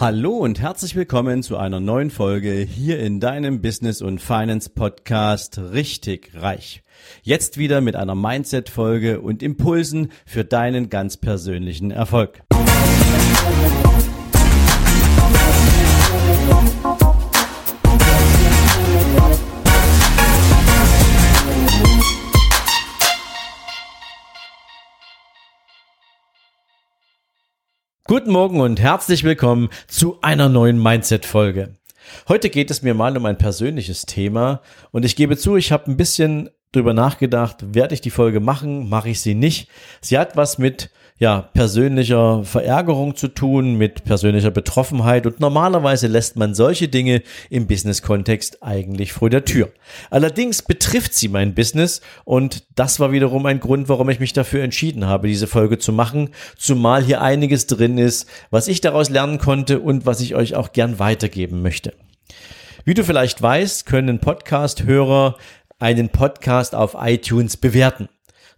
Hallo und herzlich willkommen zu einer neuen Folge hier in deinem Business und Finance Podcast Richtig Reich. Jetzt wieder mit einer Mindset Folge und Impulsen für deinen ganz persönlichen Erfolg. Guten Morgen und herzlich willkommen zu einer neuen Mindset-Folge. Heute geht es mir mal um ein persönliches Thema und ich gebe zu, ich habe ein bisschen drüber nachgedacht, werde ich die Folge machen, mache ich sie nicht. Sie hat was mit ja, persönlicher Verärgerung zu tun, mit persönlicher Betroffenheit und normalerweise lässt man solche Dinge im Business-Kontext eigentlich vor der Tür. Allerdings betrifft sie mein Business und das war wiederum ein Grund, warum ich mich dafür entschieden habe, diese Folge zu machen, zumal hier einiges drin ist, was ich daraus lernen konnte und was ich euch auch gern weitergeben möchte. Wie du vielleicht weißt, können Podcast-Hörer einen Podcast auf iTunes bewerten.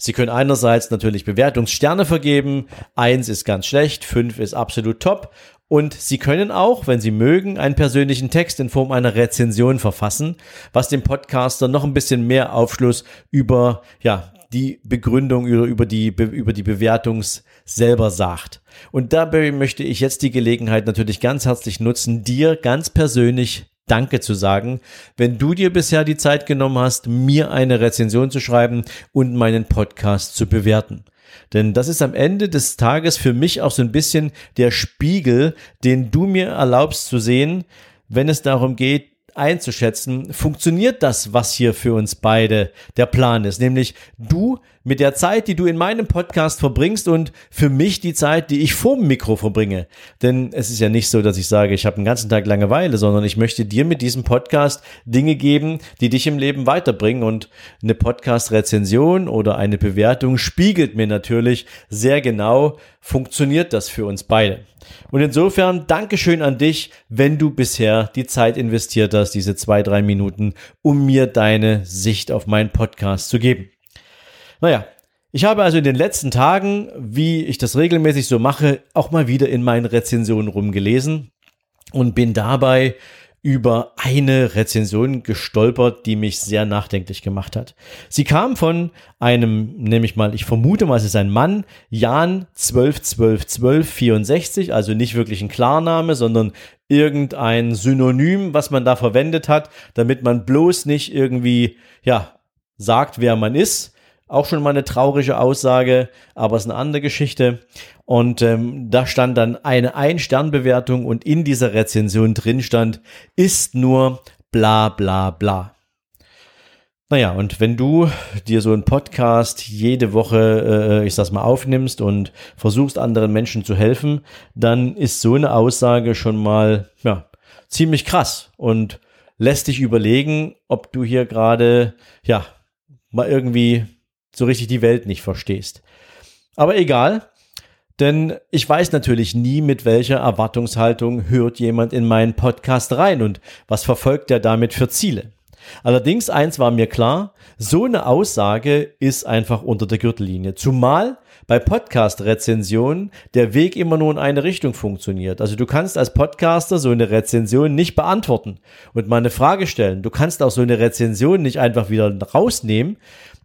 Sie können einerseits natürlich Bewertungssterne vergeben. Eins ist ganz schlecht, fünf ist absolut top. Und Sie können auch, wenn Sie mögen, einen persönlichen Text in Form einer Rezension verfassen, was dem Podcaster noch ein bisschen mehr Aufschluss über, ja, die Begründung oder über die, über die Bewertung selber sagt. Und dabei möchte ich jetzt die Gelegenheit natürlich ganz herzlich nutzen, dir ganz persönlich Danke zu sagen, wenn du dir bisher die Zeit genommen hast, mir eine Rezension zu schreiben und meinen Podcast zu bewerten. Denn das ist am Ende des Tages für mich auch so ein bisschen der Spiegel, den du mir erlaubst zu sehen, wenn es darum geht, einzuschätzen, funktioniert das, was hier für uns beide der Plan ist, nämlich du mit der Zeit, die du in meinem Podcast verbringst und für mich die Zeit, die ich vorm Mikro verbringe. Denn es ist ja nicht so, dass ich sage, ich habe einen ganzen Tag Langeweile, sondern ich möchte dir mit diesem Podcast Dinge geben, die dich im Leben weiterbringen und eine Podcast-Rezension oder eine Bewertung spiegelt mir natürlich sehr genau, funktioniert das für uns beide. Und insofern Dankeschön an dich, wenn du bisher die Zeit investiert hast, diese zwei, drei Minuten, um mir deine Sicht auf meinen Podcast zu geben. Naja, ich habe also in den letzten Tagen, wie ich das regelmäßig so mache, auch mal wieder in meinen Rezensionen rumgelesen und bin dabei über eine Rezension gestolpert, die mich sehr nachdenklich gemacht hat. Sie kam von einem, nämlich mal, ich vermute mal, es ist ein Mann, Jan 12121264, also nicht wirklich ein Klarname, sondern irgendein Synonym, was man da verwendet hat, damit man bloß nicht irgendwie, ja, sagt, wer man ist. Auch schon mal eine traurige Aussage, aber es ist eine andere Geschichte. Und ähm, da stand dann eine Ein-Stern-Bewertung und in dieser Rezension drin stand, ist nur bla bla bla. Naja, und wenn du dir so einen Podcast jede Woche, äh, ich sag's mal, aufnimmst und versuchst anderen Menschen zu helfen, dann ist so eine Aussage schon mal, ja, ziemlich krass und lässt dich überlegen, ob du hier gerade, ja, mal irgendwie so richtig die Welt nicht verstehst. Aber egal, denn ich weiß natürlich nie, mit welcher Erwartungshaltung hört jemand in meinen Podcast rein und was verfolgt er damit für Ziele. Allerdings eins war mir klar, so eine Aussage ist einfach unter der Gürtellinie. Zumal bei Podcast-Rezensionen der Weg immer nur in eine Richtung funktioniert. Also du kannst als Podcaster so eine Rezension nicht beantworten und mal eine Frage stellen. Du kannst auch so eine Rezension nicht einfach wieder rausnehmen,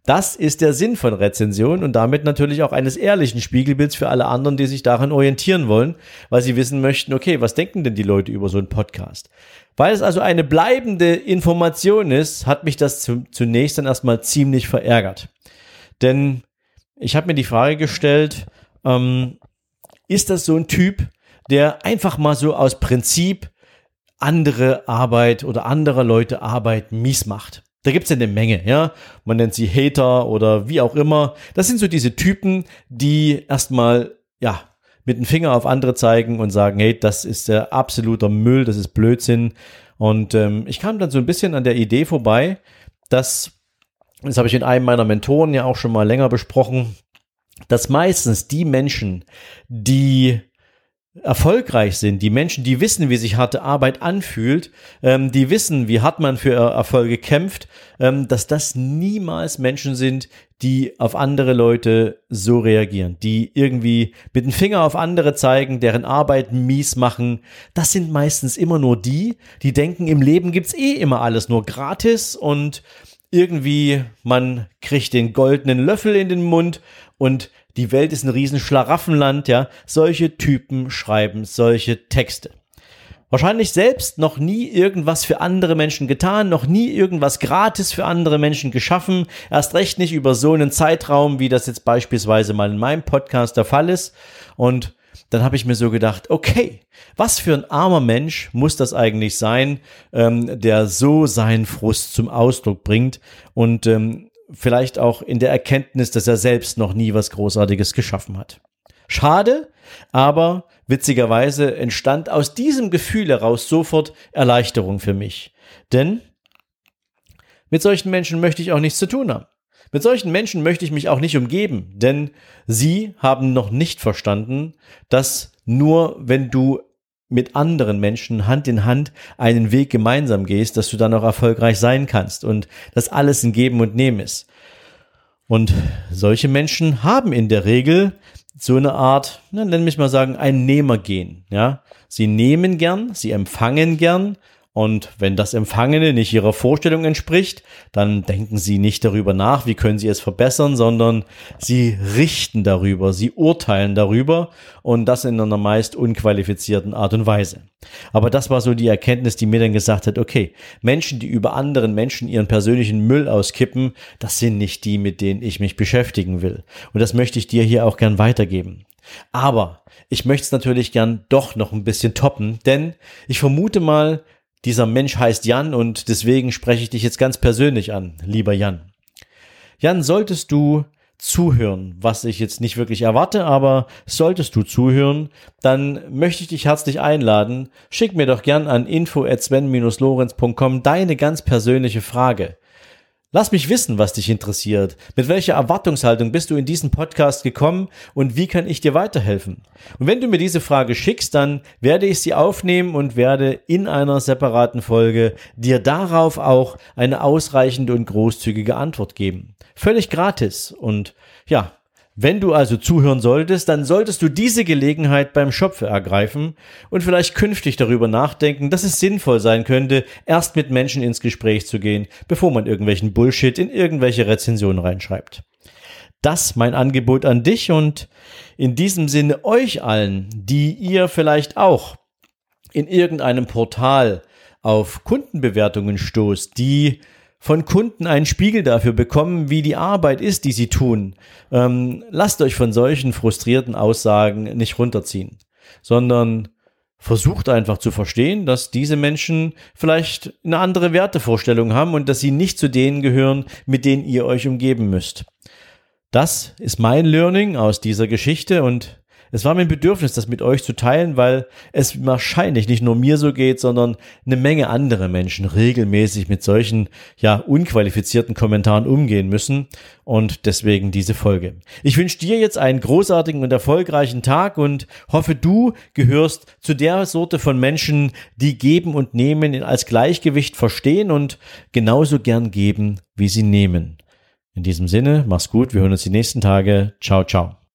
das ist der Sinn von Rezension und damit natürlich auch eines ehrlichen Spiegelbilds für alle anderen, die sich daran orientieren wollen, weil sie wissen möchten, okay, was denken denn die Leute über so einen Podcast? Weil es also eine bleibende Information ist, hat mich das zunächst dann erstmal ziemlich verärgert. Denn ich habe mir die Frage gestellt, ähm, ist das so ein Typ, der einfach mal so aus Prinzip andere Arbeit oder anderer Leute Arbeit mies macht? Da gibt's ja eine Menge, ja. Man nennt sie Hater oder wie auch immer. Das sind so diese Typen, die erstmal, ja, mit dem Finger auf andere zeigen und sagen, hey, das ist der absoluter Müll, das ist Blödsinn. Und ähm, ich kam dann so ein bisschen an der Idee vorbei, dass, das habe ich in einem meiner Mentoren ja auch schon mal länger besprochen, dass meistens die Menschen, die erfolgreich sind, die Menschen, die wissen, wie sich harte Arbeit anfühlt, ähm, die wissen, wie hart man für Erfolge kämpft, ähm, dass das niemals Menschen sind, die auf andere Leute so reagieren, die irgendwie mit dem Finger auf andere zeigen, deren Arbeit mies machen. Das sind meistens immer nur die, die denken, im Leben gibt's eh immer alles nur gratis und irgendwie man kriegt den goldenen Löffel in den Mund und die Welt ist ein riesen Schlaraffenland, ja. Solche Typen schreiben solche Texte. Wahrscheinlich selbst noch nie irgendwas für andere Menschen getan, noch nie irgendwas gratis für andere Menschen geschaffen, erst recht nicht über so einen Zeitraum, wie das jetzt beispielsweise mal in meinem Podcast der Fall ist. Und dann habe ich mir so gedacht, okay, was für ein armer Mensch muss das eigentlich sein, ähm, der so seinen Frust zum Ausdruck bringt und ähm, vielleicht auch in der Erkenntnis, dass er selbst noch nie was Großartiges geschaffen hat. Schade, aber witzigerweise entstand aus diesem Gefühl heraus sofort Erleichterung für mich. Denn mit solchen Menschen möchte ich auch nichts zu tun haben. Mit solchen Menschen möchte ich mich auch nicht umgeben, denn sie haben noch nicht verstanden, dass nur wenn du mit anderen Menschen Hand in Hand einen Weg gemeinsam gehst, dass du dann auch erfolgreich sein kannst und dass alles ein Geben und Nehmen ist. Und solche Menschen haben in der Regel so eine Art, na, mich mal sagen, ein Nehmergehen, ja. Sie nehmen gern, sie empfangen gern und wenn das Empfangene nicht ihrer Vorstellung entspricht, dann denken sie nicht darüber nach, wie können sie es verbessern, sondern sie richten darüber, sie urteilen darüber und das in einer meist unqualifizierten Art und Weise. Aber das war so die Erkenntnis, die mir dann gesagt hat, okay, Menschen, die über anderen Menschen ihren persönlichen Müll auskippen, das sind nicht die, mit denen ich mich beschäftigen will. Und das möchte ich dir hier auch gern weitergeben. Aber ich möchte es natürlich gern doch noch ein bisschen toppen, denn ich vermute mal, dieser Mensch heißt Jan und deswegen spreche ich dich jetzt ganz persönlich an, lieber Jan. Jan, solltest du zuhören, was ich jetzt nicht wirklich erwarte, aber solltest du zuhören, dann möchte ich dich herzlich einladen. Schick mir doch gern an info@sven-lorenz.com deine ganz persönliche Frage. Lass mich wissen, was dich interessiert. Mit welcher Erwartungshaltung bist du in diesen Podcast gekommen und wie kann ich dir weiterhelfen? Und wenn du mir diese Frage schickst, dann werde ich sie aufnehmen und werde in einer separaten Folge dir darauf auch eine ausreichende und großzügige Antwort geben. Völlig gratis und ja, wenn du also zuhören solltest, dann solltest du diese Gelegenheit beim Schopfe ergreifen und vielleicht künftig darüber nachdenken, dass es sinnvoll sein könnte, erst mit Menschen ins Gespräch zu gehen, bevor man irgendwelchen Bullshit in irgendwelche Rezensionen reinschreibt. Das mein Angebot an dich und in diesem Sinne euch allen, die ihr vielleicht auch in irgendeinem Portal auf Kundenbewertungen stoßt, die von Kunden einen Spiegel dafür bekommen, wie die Arbeit ist, die sie tun. Ähm, lasst euch von solchen frustrierten Aussagen nicht runterziehen, sondern versucht einfach zu verstehen, dass diese Menschen vielleicht eine andere Wertevorstellung haben und dass sie nicht zu denen gehören, mit denen ihr euch umgeben müsst. Das ist mein Learning aus dieser Geschichte und es war mir ein Bedürfnis, das mit euch zu teilen, weil es wahrscheinlich nicht nur mir so geht, sondern eine Menge andere Menschen regelmäßig mit solchen, ja, unqualifizierten Kommentaren umgehen müssen. Und deswegen diese Folge. Ich wünsche dir jetzt einen großartigen und erfolgreichen Tag und hoffe, du gehörst zu der Sorte von Menschen, die geben und nehmen als Gleichgewicht verstehen und genauso gern geben, wie sie nehmen. In diesem Sinne, mach's gut, wir hören uns die nächsten Tage. Ciao, ciao.